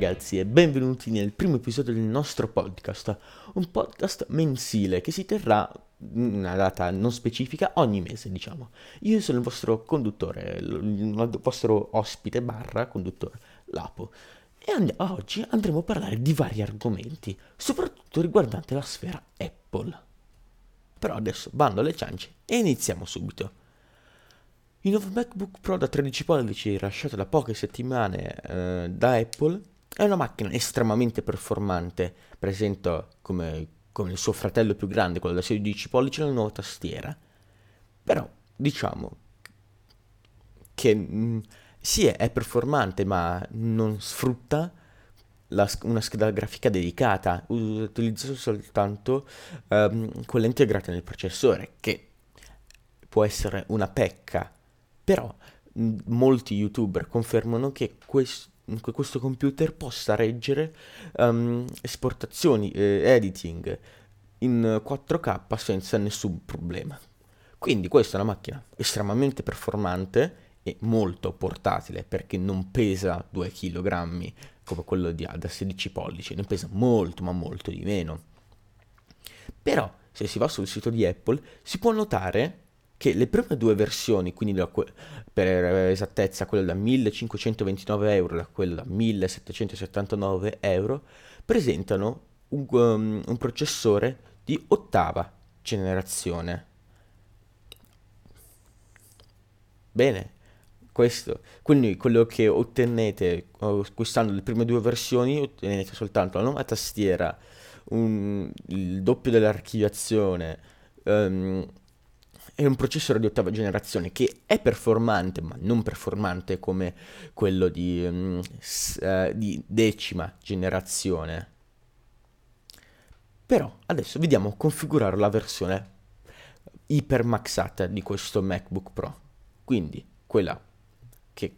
Ragazzi e benvenuti nel primo episodio del nostro podcast, un podcast mensile che si terrà una data non specifica ogni mese, diciamo. Io sono il vostro conduttore, il vostro ospite barra conduttore, Lapo. E and- oggi andremo a parlare di vari argomenti, soprattutto riguardanti la sfera Apple. Però adesso bando alle ciance e iniziamo subito. Il nuovo MacBook Pro da 13 pollici rilasciato da poche settimane eh, da Apple è una macchina estremamente performante, presenta come, come, il suo fratello più grande, quello da 16 pollici, la nuova tastiera. Però diciamo che mm, sì è performante ma non sfrutta la, una scheda grafica dedicata, utilizza soltanto um, quella integrata nel processore, che può essere una pecca. Però mh, molti youtuber confermano che questo questo computer possa reggere um, esportazioni, eh, editing in 4K senza nessun problema. Quindi questa è una macchina estremamente performante e molto portatile perché non pesa 2 kg come quello di, da 16 pollici, ne pesa molto ma molto di meno. Però se si va sul sito di Apple si può notare che le prime due versioni, quindi da, per esattezza quella da 1529 euro e quella da 1779 euro, presentano un, um, un processore di ottava generazione. Bene, questo. Quindi quello che ottenete acquistando le prime due versioni, ottenete soltanto la nuova tastiera, un, il doppio dell'archiviazione, um, è un processore di ottava generazione che è performante, ma non performante come quello di, s- uh, di decima generazione. Però adesso vediamo configurare la versione ipermaxata di questo MacBook Pro. Quindi quella che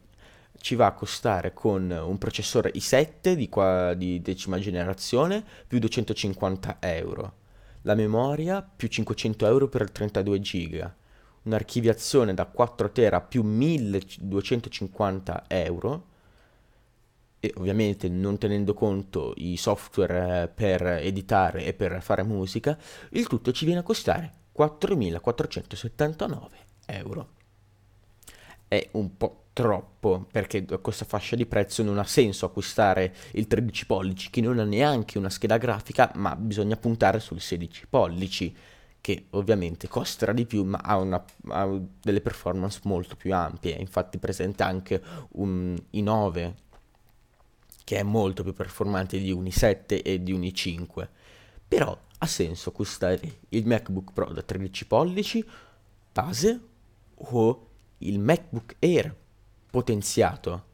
ci va a costare con un processore i7 di, qua, di decima generazione più 250 euro la memoria più 500 euro per il 32 giga, un'archiviazione da 4 tera più 1250 euro e ovviamente non tenendo conto i software eh, per editare e per fare musica, il tutto ci viene a costare 4.479 euro. È un po' troppo perché a questa fascia di prezzo non ha senso acquistare il 13 pollici che non ha neanche una scheda grafica ma bisogna puntare sul 16 pollici che ovviamente costerà di più ma ha, una, ha delle performance molto più ampie. Infatti presenta anche un i9 che è molto più performante di un i7 e di un i5 però ha senso acquistare il MacBook Pro da 13 pollici base o il MacBook Air potenziato.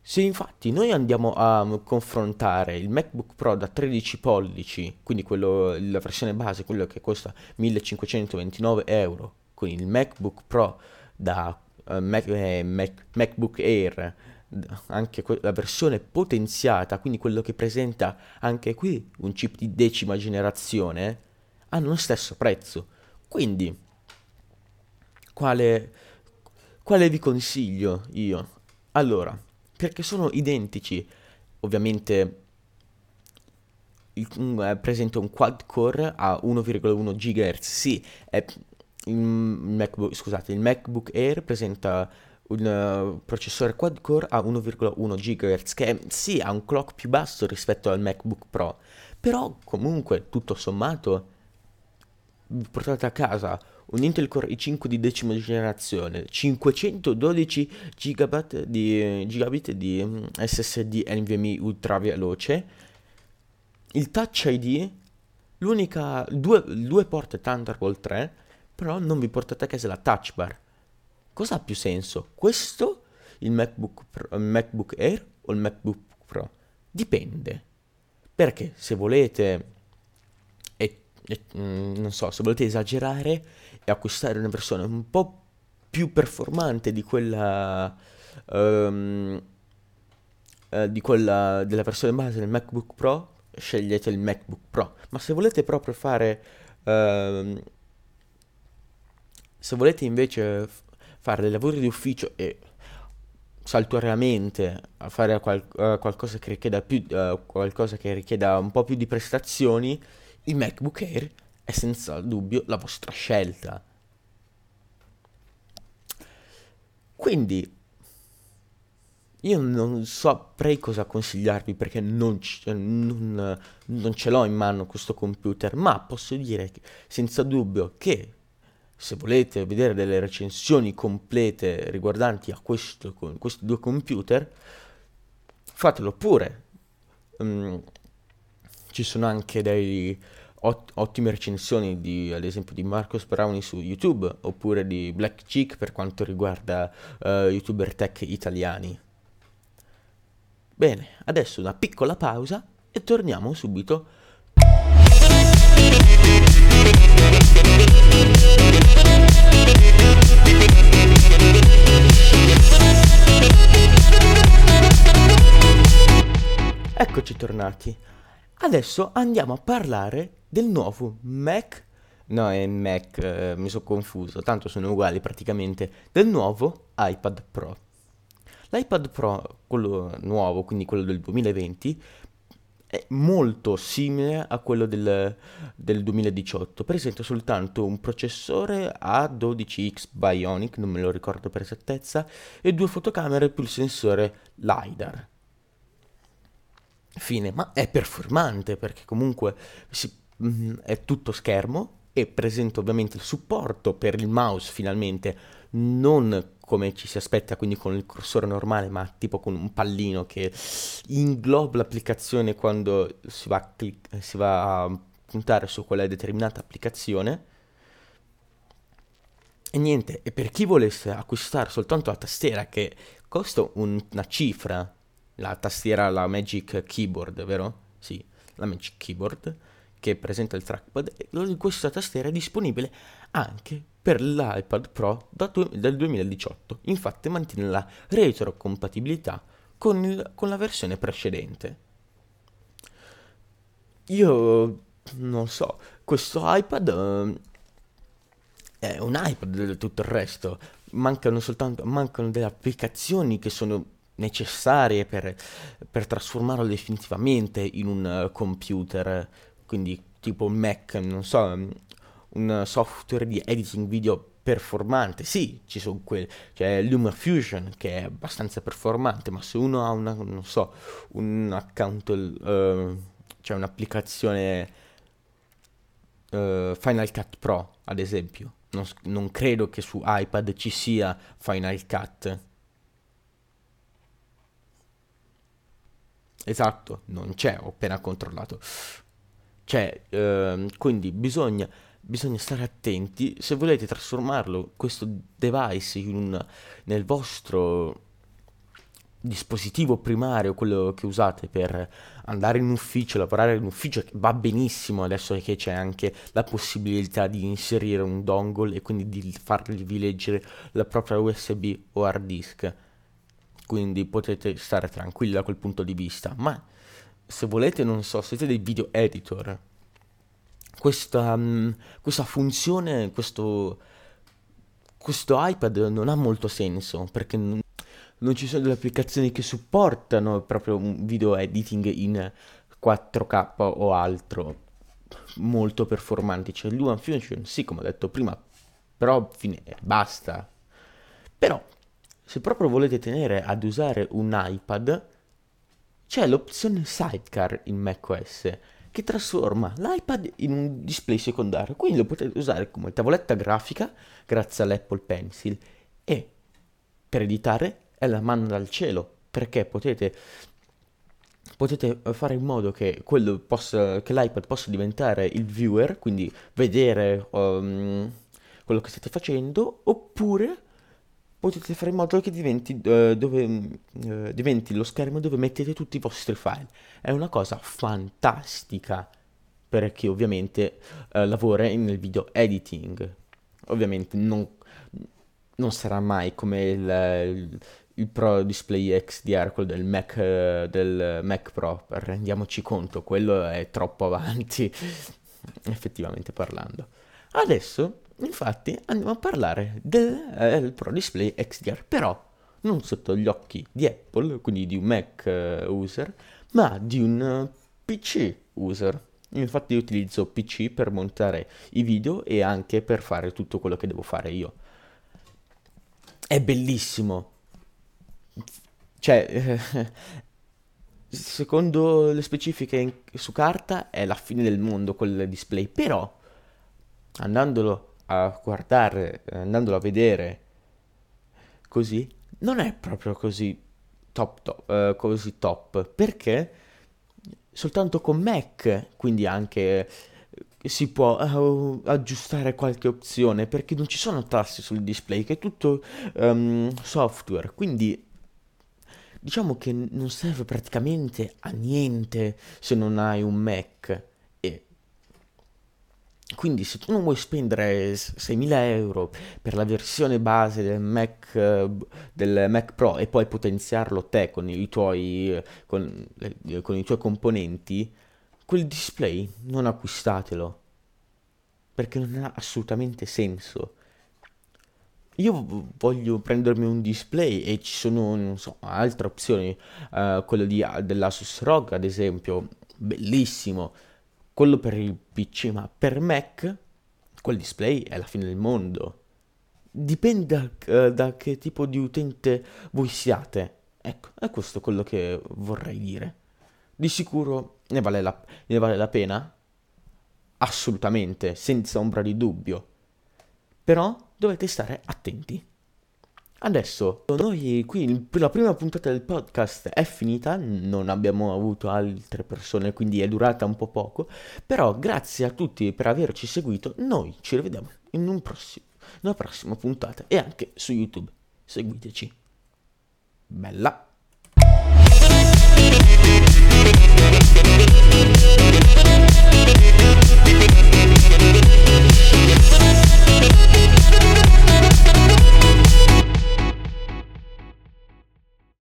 Se infatti noi andiamo a confrontare il MacBook Pro da 13 pollici, quindi quello, la versione base, quello che costa 1529 euro, con il MacBook Pro da uh, Mac, eh, Mac, MacBook Air, anche que- la versione potenziata, quindi quello che presenta anche qui un chip di decima generazione, hanno lo stesso prezzo. Quindi, quale quale vi consiglio io? Allora, perché sono identici, ovviamente il, eh, presenta un quad core a 1,1 GHz, sì, è, il, MacBook, scusate, il MacBook Air presenta un uh, processore quad core a 1,1 GHz che sì ha un clock più basso rispetto al MacBook Pro però comunque tutto sommato portate a casa un Intel Core i5 di decima generazione, 512 GB di, gigabit di mm, SSD NVMe ultra veloce, il Touch ID, l'unica, due, due porte Thunderbolt 3, però non vi portate a casa la Touch Bar. Cosa ha più senso? Questo, il MacBook, Pro, il MacBook Air o il MacBook Pro? Dipende. Perché se volete non so, se volete esagerare e acquistare una versione un po' più performante di quella, um, uh, di quella della versione base del MacBook Pro, scegliete il MacBook Pro. Ma se volete proprio fare... Uh, se volete invece fare dei lavori di ufficio e saltuariamente fare qual- uh, qualcosa, che richieda più, uh, qualcosa che richieda un po' più di prestazioni, il MacBook Air è senza dubbio la vostra scelta. Quindi io non saprei cosa consigliarvi perché non, c- non, non, ce l'ho in mano questo computer, ma posso dire che, senza dubbio che se volete vedere delle recensioni complete riguardanti a questo, questi due computer, fatelo pure. Um, ci sono anche dei ot- ottime recensioni di, ad esempio di Marcos Brownie su YouTube oppure di Black Cheek per quanto riguarda uh, youtuber tech italiani. Bene, adesso una piccola pausa e torniamo subito Eccoci tornati. Adesso andiamo a parlare del nuovo Mac. No, è Mac, eh, mi sono confuso, tanto sono uguali praticamente. Del nuovo iPad Pro. L'iPad Pro, quello nuovo, quindi quello del 2020, è molto simile a quello del, del 2018. Presenta soltanto un processore A12X Bionic, non me lo ricordo per esattezza, e due fotocamere più il sensore LiDAR. Fine, ma è performante perché comunque si, mh, mm, è tutto schermo e presenta ovviamente il supporto per il mouse finalmente, non come ci si aspetta, quindi con il cursore normale, ma tipo con un pallino che ingloba l'applicazione quando si va a, clic- si va a puntare su quella determinata applicazione. E niente, e per chi volesse acquistare soltanto la tastiera che costa un- una cifra, la tastiera, la Magic Keyboard, vero? Sì, la Magic Keyboard che presenta il trackpad, questa tastiera è disponibile anche per l'iPad Pro del 2018. Infatti mantiene la retrocompatibilità con, il, con la versione precedente. Io non so, questo iPad uh, è un iPad del tutto il resto. Mancano soltanto mancano delle applicazioni che sono necessarie per, per trasformarlo definitivamente in un uh, computer, quindi tipo Mac, non so, un software di editing video performante. Sì, ci sono quelli, c'è LumaFusion che è abbastanza performante, ma se uno ha una, non so, un account, uh, cioè un'applicazione uh, Final Cut Pro, ad esempio, non, non credo che su iPad ci sia Final Cut. Esatto, non c'è, ho appena controllato. C'è, uh, quindi bisogna bisogna stare attenti se volete trasformarlo questo device un, nel vostro dispositivo primario, quello che usate per andare in ufficio, lavorare in ufficio, va benissimo adesso che c'è anche la possibilità di inserire un dongle e quindi di farvi leggere la propria USB o hard disk. Quindi potete stare tranquilli da quel punto di vista. Ma se volete, non so, siete dei video editor questa, um, questa funzione, questo, questo iPad non ha molto senso perché non, non ci sono delle applicazioni che supportano proprio un video editing in 4K o altro molto performanti. C'è cioè, Luma Fusion, sì, come ho detto prima, però fine, basta. Però, se proprio volete tenere ad usare un iPad, c'è l'opzione Sidecar in macOS che trasforma l'iPad in un display secondario, quindi lo potete usare come tavoletta grafica grazie all'Apple Pencil e per editare è la mano dal cielo perché potete, potete fare in modo che, possa, che l'iPad possa diventare il viewer, quindi vedere um, quello che state facendo, oppure potete fare in modo che diventi, uh, dove, uh, diventi, lo schermo dove mettete tutti i vostri file. È una cosa fantastica per chi ovviamente uh, lavora nel video editing. Ovviamente non, non sarà mai come il, il, Pro Display XDR, quello del Mac, del Mac Pro, rendiamoci conto, quello è troppo avanti, effettivamente parlando. Adesso Infatti andiamo a parlare del, eh, Pro Display XDR, però non sotto gli occhi di Apple, quindi di un Mac eh, user, ma di un eh, PC user. Infatti io utilizzo PC per montare i video e anche per fare tutto quello che devo fare io. È bellissimo. Cioè, secondo le specifiche in, su carta è la fine del mondo quel display, però andandolo a guardare, andandolo a vedere così, non è proprio così top, top, eh, così top perché soltanto con Mac, quindi anche si può uh, aggiustare qualche opzione perché non ci sono tasti sul display, che è tutto um, software, quindi diciamo che non serve praticamente a niente se non hai un Mac. Quindi se tu non vuoi spendere 6.000 euro per la versione base del Mac, del Mac Pro e poi potenziarlo te con i tuoi, con, con i tuoi componenti, quel display non acquistatelo. Perché non ha assolutamente senso. Io voglio prendermi un display e ci sono, non so, altre opzioni, uh, quello di, dell'Asus ROG ad esempio, bellissimo, quello per il PC, ma per Mac quel display è la fine del mondo. Dipende da, uh, da che tipo di utente voi siate. Ecco, è questo quello che vorrei dire. Di sicuro ne vale la, ne vale la pena? Assolutamente, senza ombra di dubbio. Però dovete stare attenti. Adesso, noi qui la prima puntata del podcast è finita, non abbiamo avuto altre persone, quindi è durata un po' poco, però grazie a tutti per averci seguito, noi ci rivediamo in un prossimo, una prossima puntata e anche su YouTube. Seguiteci. Bella!